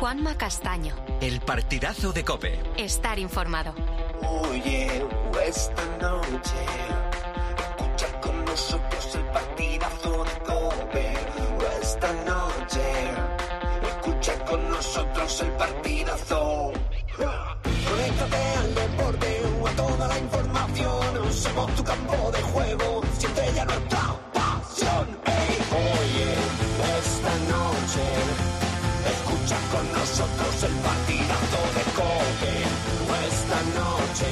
Juanma Castaño. El partidazo de Cope. Estar informado. Oye, esta noche, escucha con nosotros el partidazo de Cope. Esta noche, escucha con nosotros el partidazo. Conéctate al deporte, a toda la información. Somos tu campo de juego, siente ya nuestra pasión. Nosotros el partidazo de Cope. Esta noche,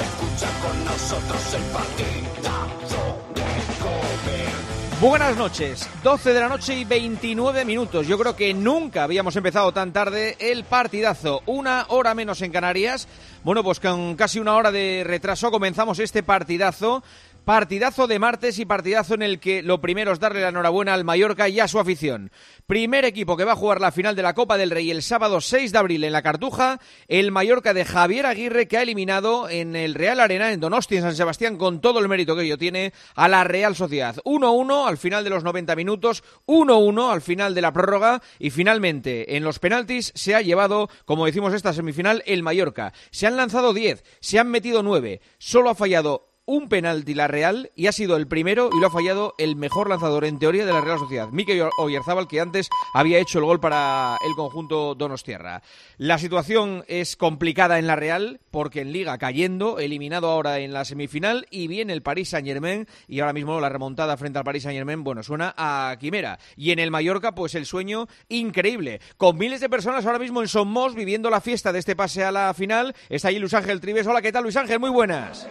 escucha con nosotros el partidazo de Cope. Buenas noches, 12 de la noche y 29 minutos. Yo creo que nunca habíamos empezado tan tarde el partidazo. Una hora menos en Canarias. Bueno, pues con casi una hora de retraso comenzamos este partidazo. Partidazo de martes y partidazo en el que lo primero es darle la enhorabuena al Mallorca y a su afición. Primer equipo que va a jugar la final de la Copa del Rey el sábado 6 de abril en la Cartuja, el Mallorca de Javier Aguirre que ha eliminado en el Real Arena en Donosti, en San Sebastián, con todo el mérito que ello tiene, a la Real Sociedad. 1-1 al final de los 90 minutos, 1-1 al final de la prórroga y finalmente en los penaltis se ha llevado, como decimos esta semifinal, el Mallorca. Se han lanzado 10, se han metido 9, solo ha fallado un penalti la Real y ha sido el primero y lo ha fallado el mejor lanzador en teoría de la Real Sociedad, Mikel Oyarzábal, que antes había hecho el gol para el conjunto Donostierra. La situación es complicada en la Real porque en Liga cayendo, eliminado ahora en la semifinal y viene el Paris Saint-Germain y ahora mismo la remontada frente al Paris Saint-Germain, bueno, suena a quimera. Y en el Mallorca, pues el sueño increíble, con miles de personas ahora mismo en Somos viviendo la fiesta de este pase a la final. Está ahí Luis Ángel Tribes. Hola, ¿qué tal Luis Ángel? Muy buenas.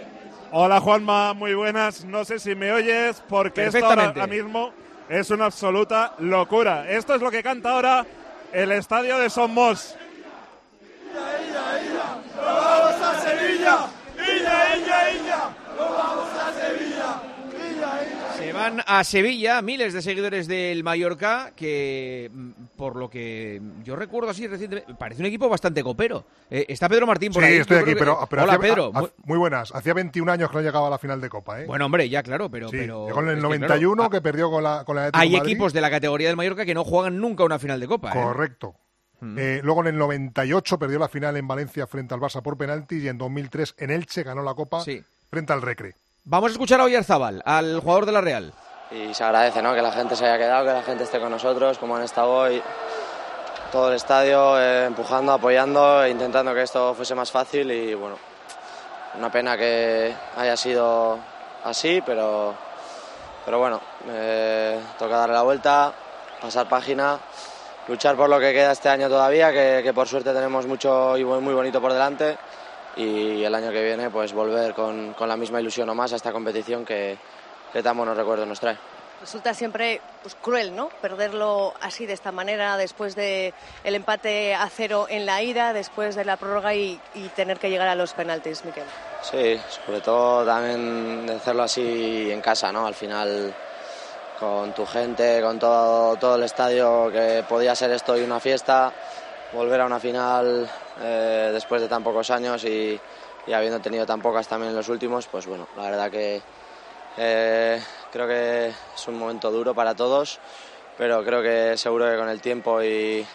Hola Juanma, muy buenas. No sé si me oyes porque esto ahora mismo es una absoluta locura. Esto es lo que canta ahora el estadio de Somos. vamos a Sevilla! ¡Illa, illa, illa! ¡No vamos a Sevilla! Se van a Sevilla miles de seguidores del Mallorca que, mm, por lo que yo recuerdo así recientemente, parece un equipo bastante copero. Eh, está Pedro Martín por sí, ahí. estoy Yo aquí, creo que- pero, pero Hola, Pedro. ha- Muy- ha- muy buenas. Hacía 21 años que no llegaba a la final de Copa, ¿eh? Bueno, hombre, ya claro, pero... Sí, pero llegó en el es que, 91 claro, que perdió con la, con la Hay de equipos de la categoría del Mallorca que no juegan nunca una final de Copa. ¿eh? Correcto. Mm. Eh, luego en el 98 perdió la final en Valencia frente al Barça por penaltis y en 2003 en Elche ganó la Copa Sí. frente al Recre. Vamos a escuchar a Oyarzábal, al jugador de la Real. y se agradece ¿no? que la gente se haya quedado, que la gente esté con nosotros, como han estado hoy, todo el estadio eh, empujando, apoyando, e intentando que esto fuese más fácil y bueno, una pena que haya sido así, pero, pero bueno, eh, toca darle la vuelta, pasar página, luchar por lo que queda este año todavía, que, que por suerte tenemos mucho y muy bonito por delante y el año que viene pues volver con, con la misma ilusión o más a esta competición que, que tan buenos recuerdos nos trae. Resulta siempre pues, cruel, ¿no? Perderlo así, de esta manera, después de el empate a cero en la ida, después de la prórroga y, y tener que llegar a los penaltis, Miquel. Sí, sobre todo también de hacerlo así en casa, ¿no? Al final con tu gente, con todo, todo el estadio, que podía ser esto y una fiesta, volver a una final eh, después de tan pocos años y, habiendo tenido tan pocas también en los últimos, pues bueno, la verdad que eh, creo que es un momento duro para todos, pero creo que seguro que con el tiempo y,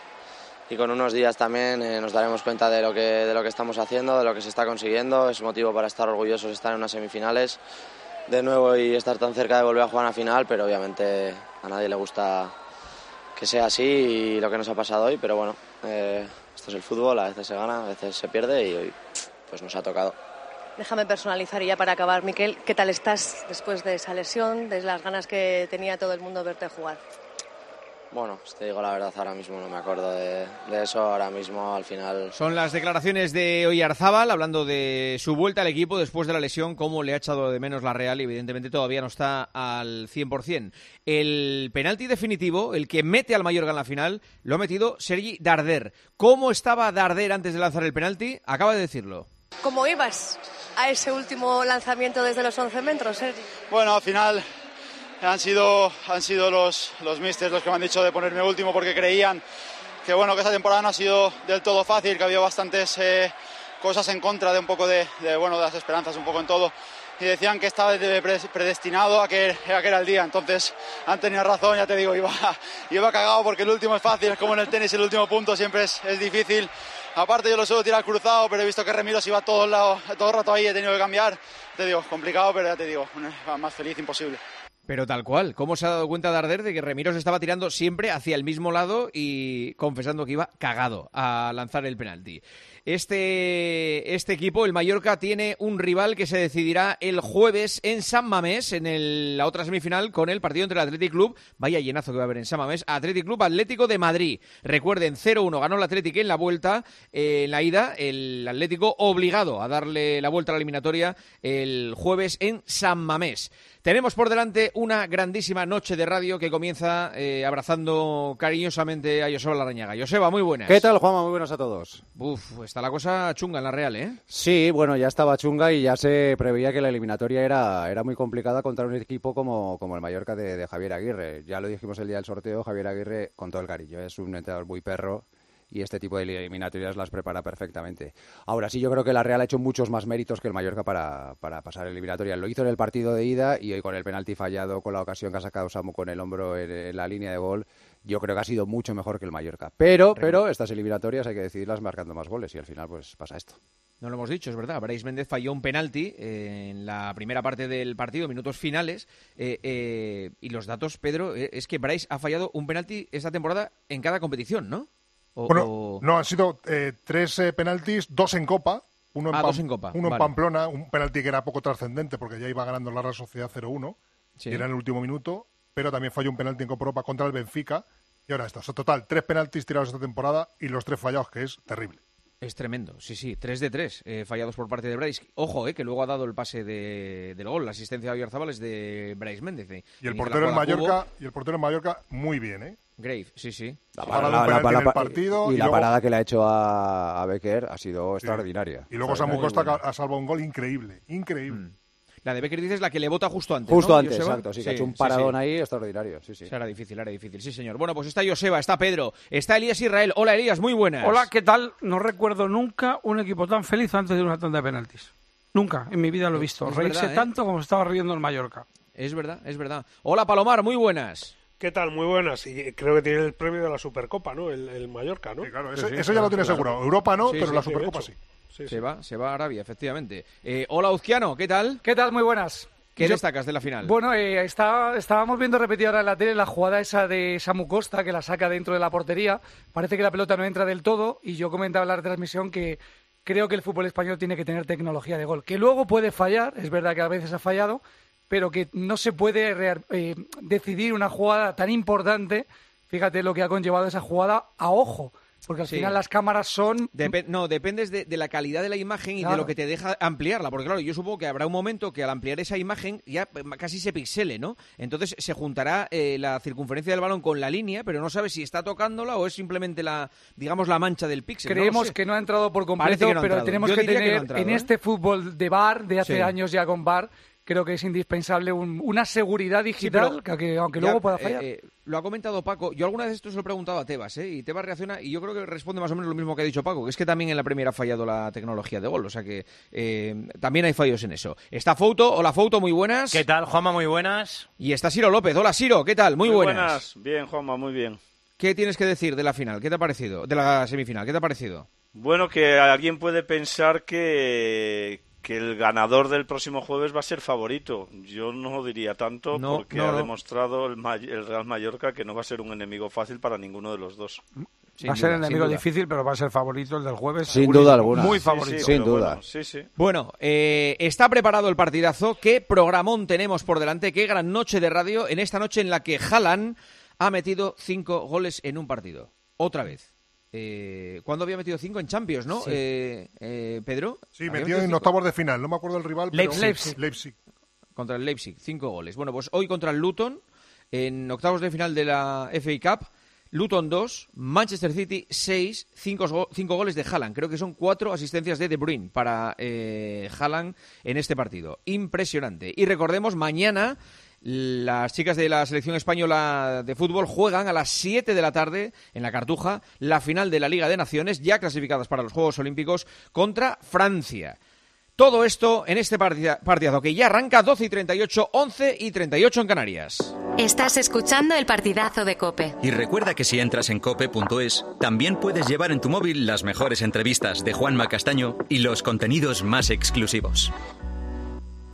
y con unos días también eh, nos daremos cuenta de lo, que, de lo que estamos haciendo, de lo que se está consiguiendo. Es motivo para estar orgullosos estar en unas semifinales de nuevo y estar tan cerca de volver a jugar a final, pero obviamente a nadie le gusta que sea así y lo que nos ha pasado hoy, pero bueno, eh, esto es el fútbol, a veces se gana, a veces se pierde y hoy pues nos ha tocado. Déjame personalizar y ya para acabar, Miquel, ¿qué tal estás después de esa lesión, de las ganas que tenía todo el mundo verte jugar? Bueno, si te digo la verdad, ahora mismo no me acuerdo de, de eso, ahora mismo al final Son las declaraciones de Oyarzábal hablando de su vuelta al equipo después de la lesión, cómo le ha echado de menos la Real y evidentemente todavía no está al 100%. El penalti definitivo, el que mete al Mallorca en la final, lo ha metido Sergi Darder. ¿Cómo estaba Darder antes de lanzar el penalti? Acaba de decirlo. ¿Cómo ibas a ese último lanzamiento desde los 11 metros, Sergi? Bueno, al final han sido, han sido los, los místers los que me han dicho de ponerme último porque creían que, bueno, que esta temporada no ha sido del todo fácil, que había bastantes eh, cosas en contra de un poco de, de, bueno, de las esperanzas, un poco en todo. y decían que estaba predestinado a que, a que era el día. Entonces han tenido razón, ya te digo, iba, iba cagado porque el último es fácil, es como en el tenis, el último punto siempre es, es difícil. Aparte yo lo suelo tirar cruzado, pero he visto que Remiro se iba todo el, lado, todo el rato ahí, he tenido que cambiar. Te digo, complicado, pero ya te digo, más feliz imposible. Pero tal cual, ¿cómo se ha dado cuenta Darder de que Remiro se estaba tirando siempre hacia el mismo lado y confesando que iba cagado a lanzar el penalti? Este, este equipo, el Mallorca, tiene un rival que se decidirá el jueves en San Mamés, en la otra semifinal, con el partido entre el Athletic Club, vaya llenazo que va a haber en San Mamés, Athletic Club Atlético de Madrid. Recuerden, 0-1 ganó el Athletic en la vuelta, eh, en la ida, el Atlético obligado a darle la vuelta a la eliminatoria el jueves en San Mamés. Tenemos por delante una grandísima noche de radio que comienza eh, abrazando cariñosamente a Joseba Larrañaga. Joseba, muy buenas. ¿Qué tal, Juanma? Muy buenas a todos. Uf, está la cosa chunga en la Real, ¿eh? Sí, bueno, ya estaba chunga y ya se preveía que la eliminatoria era, era muy complicada contra un equipo como, como el Mallorca de, de Javier Aguirre. Ya lo dijimos el día del sorteo, Javier Aguirre, con todo el cariño, es un entrenador muy perro y este tipo de eliminatorias las prepara perfectamente. Ahora sí, yo creo que la Real ha hecho muchos más méritos que el Mallorca para, para pasar eliminatoria. Lo hizo en el partido de ida y hoy con el penalti fallado, con la ocasión que ha sacado Samu con el hombro en, la línea de gol, yo creo que ha sido mucho mejor que el Mallorca. Pero, pero estas eliminatorias hay que decidirlas marcando más goles y al final pues pasa esto. No lo hemos dicho, es verdad. Brais Méndez falló un penalti eh, en la primera parte del partido, minutos finales. Eh, eh, y los datos, Pedro, es que Brais ha fallado un penalti esta temporada en cada competición, ¿no? Bueno, no, han sido eh, tres eh, penaltis, dos en Copa. Uno en, ah, en Copa. Uno en Pamplona, un penalti que era poco trascendente porque ya iba ganando la Real Sociedad 0-1 y era en el último minuto, pero también falló un penalti en Copa Europa contra el Benfica. Y ahora esto, o total, tres penaltis tirados esta temporada y los tres fallados, que es terrible. Es tremendo, sí, sí, tres de tres eh, fallados por parte de Bryce. Ojo, eh, que luego ha dado el pase de, del gol, la asistencia de Oyarzabal es de Bryce Méndez. y el portero en Mallorca, y el portero en Mallorca muy bien, ¿eh? Grave, sí, sí. La, partido, y, la parada que le ha hecho a, Becker ha sido extraordinaria. Y luego Samu Costa ha salvado un gol increíble, increíble. Mm. La de Becker dices la que le vota justo antes. Justo antes, exacto. Sí, que ha hecho un paradón ahí extraordinario. Sí, sí. Era difícil, era difícil. Sí, señor. Bueno, pues está Joseba, está Pedro, está Elías Israel. Hola, Elías, muy buenas. Hola, ¿qué tal? No recuerdo nunca un equipo tan feliz antes de una tanda de penaltis. Nunca, en mi vida lo he visto. Reírse ¿eh? tanto como estaba riendo en Mallorca. Es verdad, es verdad. Hola, Palomar, muy buenas. ¿Qué tal? Muy buenas. Y creo que tiene el premio de la Supercopa, ¿no? El, Mallorca, ¿no? claro, eso, ya lo tiene seguro. Europa no, pero la Supercopa sí. Se va, se va a Arabia, efectivamente. Eh, hola, Uzquiano, ¿qué tal? ¿Qué tal? Muy buenas. ¿Qué destacas de la final? Bueno, eh, estábamos viendo repetida ahora en la tele la jugada esa de Samu Costa, que la saca dentro de la portería. Parece que la pelota no entra del todo y yo comentaba en la transmisión que creo que el fútbol español tiene que tener tecnología de gol. Que luego puede fallar, es verdad que a veces ha fallado, pero que no se puede eh, decidir una jugada tan importante. Fíjate lo que ha conllevado esa jugada a ojo. Porque al final las cámaras son... no, dependes de, la calidad de la imagen y de lo que te deja ampliarla. Porque claro, yo supongo que habrá un momento que al ampliar esa imagen ya casi se pixele, ¿no? Entonces se juntará eh, la circunferencia del balón con la línea, pero no sabes si está tocándola o es simplemente la, digamos, la mancha del píxel. Creemos que no ha entrado por completo, pero tenemos que tener en este fútbol de bar, de hace años ya con bar, creo que es indispensable una seguridad digital, que, aunque luego pueda fallar. Eh, lo ha comentado Paco. Yo alguna vez esto se lo he preguntado a Tebas, ¿eh? y Tebas reacciona, y yo creo que responde más o menos lo mismo que ha dicho Paco, que es que también en la primera ha fallado la tecnología de gol, o sea que eh, también hay fallos en eso. Está Foto, hola Foto, muy buenas. ¿Qué tal, Juanma? Muy buenas. Y está Siro López, hola Siro, ¿qué tal? Muy, muy buenas. Bien, Juanma, muy bien. ¿Qué tienes que decir de la final? ¿Qué te ha parecido? De la semifinal, ¿qué te ha parecido? Bueno, que alguien puede pensar que, que el ganador del próximo jueves va a ser favorito. Yo no diría tanto porque ha demostrado el, Real Mallorca que no va a ser un enemigo fácil para ninguno de los dos. va a ser un enemigo difícil, pero va a ser favorito el del jueves. Sin duda alguna. Muy favorito. sin duda. Bueno, eh, está preparado el partidazo. ¿Qué programón tenemos por delante? ¿Qué gran noche de radio en esta noche en la que Haaland ha metido cinco goles en un partido? Otra vez. Eh, ¿Cuándo había metido cinco en Champions, no? Eh, eh, Pedro. Sí, metió en octavos de final. No me acuerdo el rival. Pero... Leipzig. Leipzig. Contra el Leipzig, cinco goles. Bueno, pues hoy contra el Luton, en octavos de final de la FA Cup. Luton 2, Manchester City 6, 5 goles de Haaland. Creo que son cuatro asistencias de De Bruyne para eh, Haaland en este partido. Impresionante. Y recordemos, mañana las chicas de la selección española de fútbol juegan a las 7 de la tarde en la Cartuja la final de la Liga de Naciones, ya clasificadas para los Juegos Olímpicos, contra Francia. Todo esto en este partidazo que ya arranca 12 y 38, 11 y 38 en Canarias. Estás escuchando el partidazo de Cope. Y recuerda que si entras en cope.es, también puedes llevar en tu móvil las mejores entrevistas de Juanma Castaño y los contenidos más exclusivos.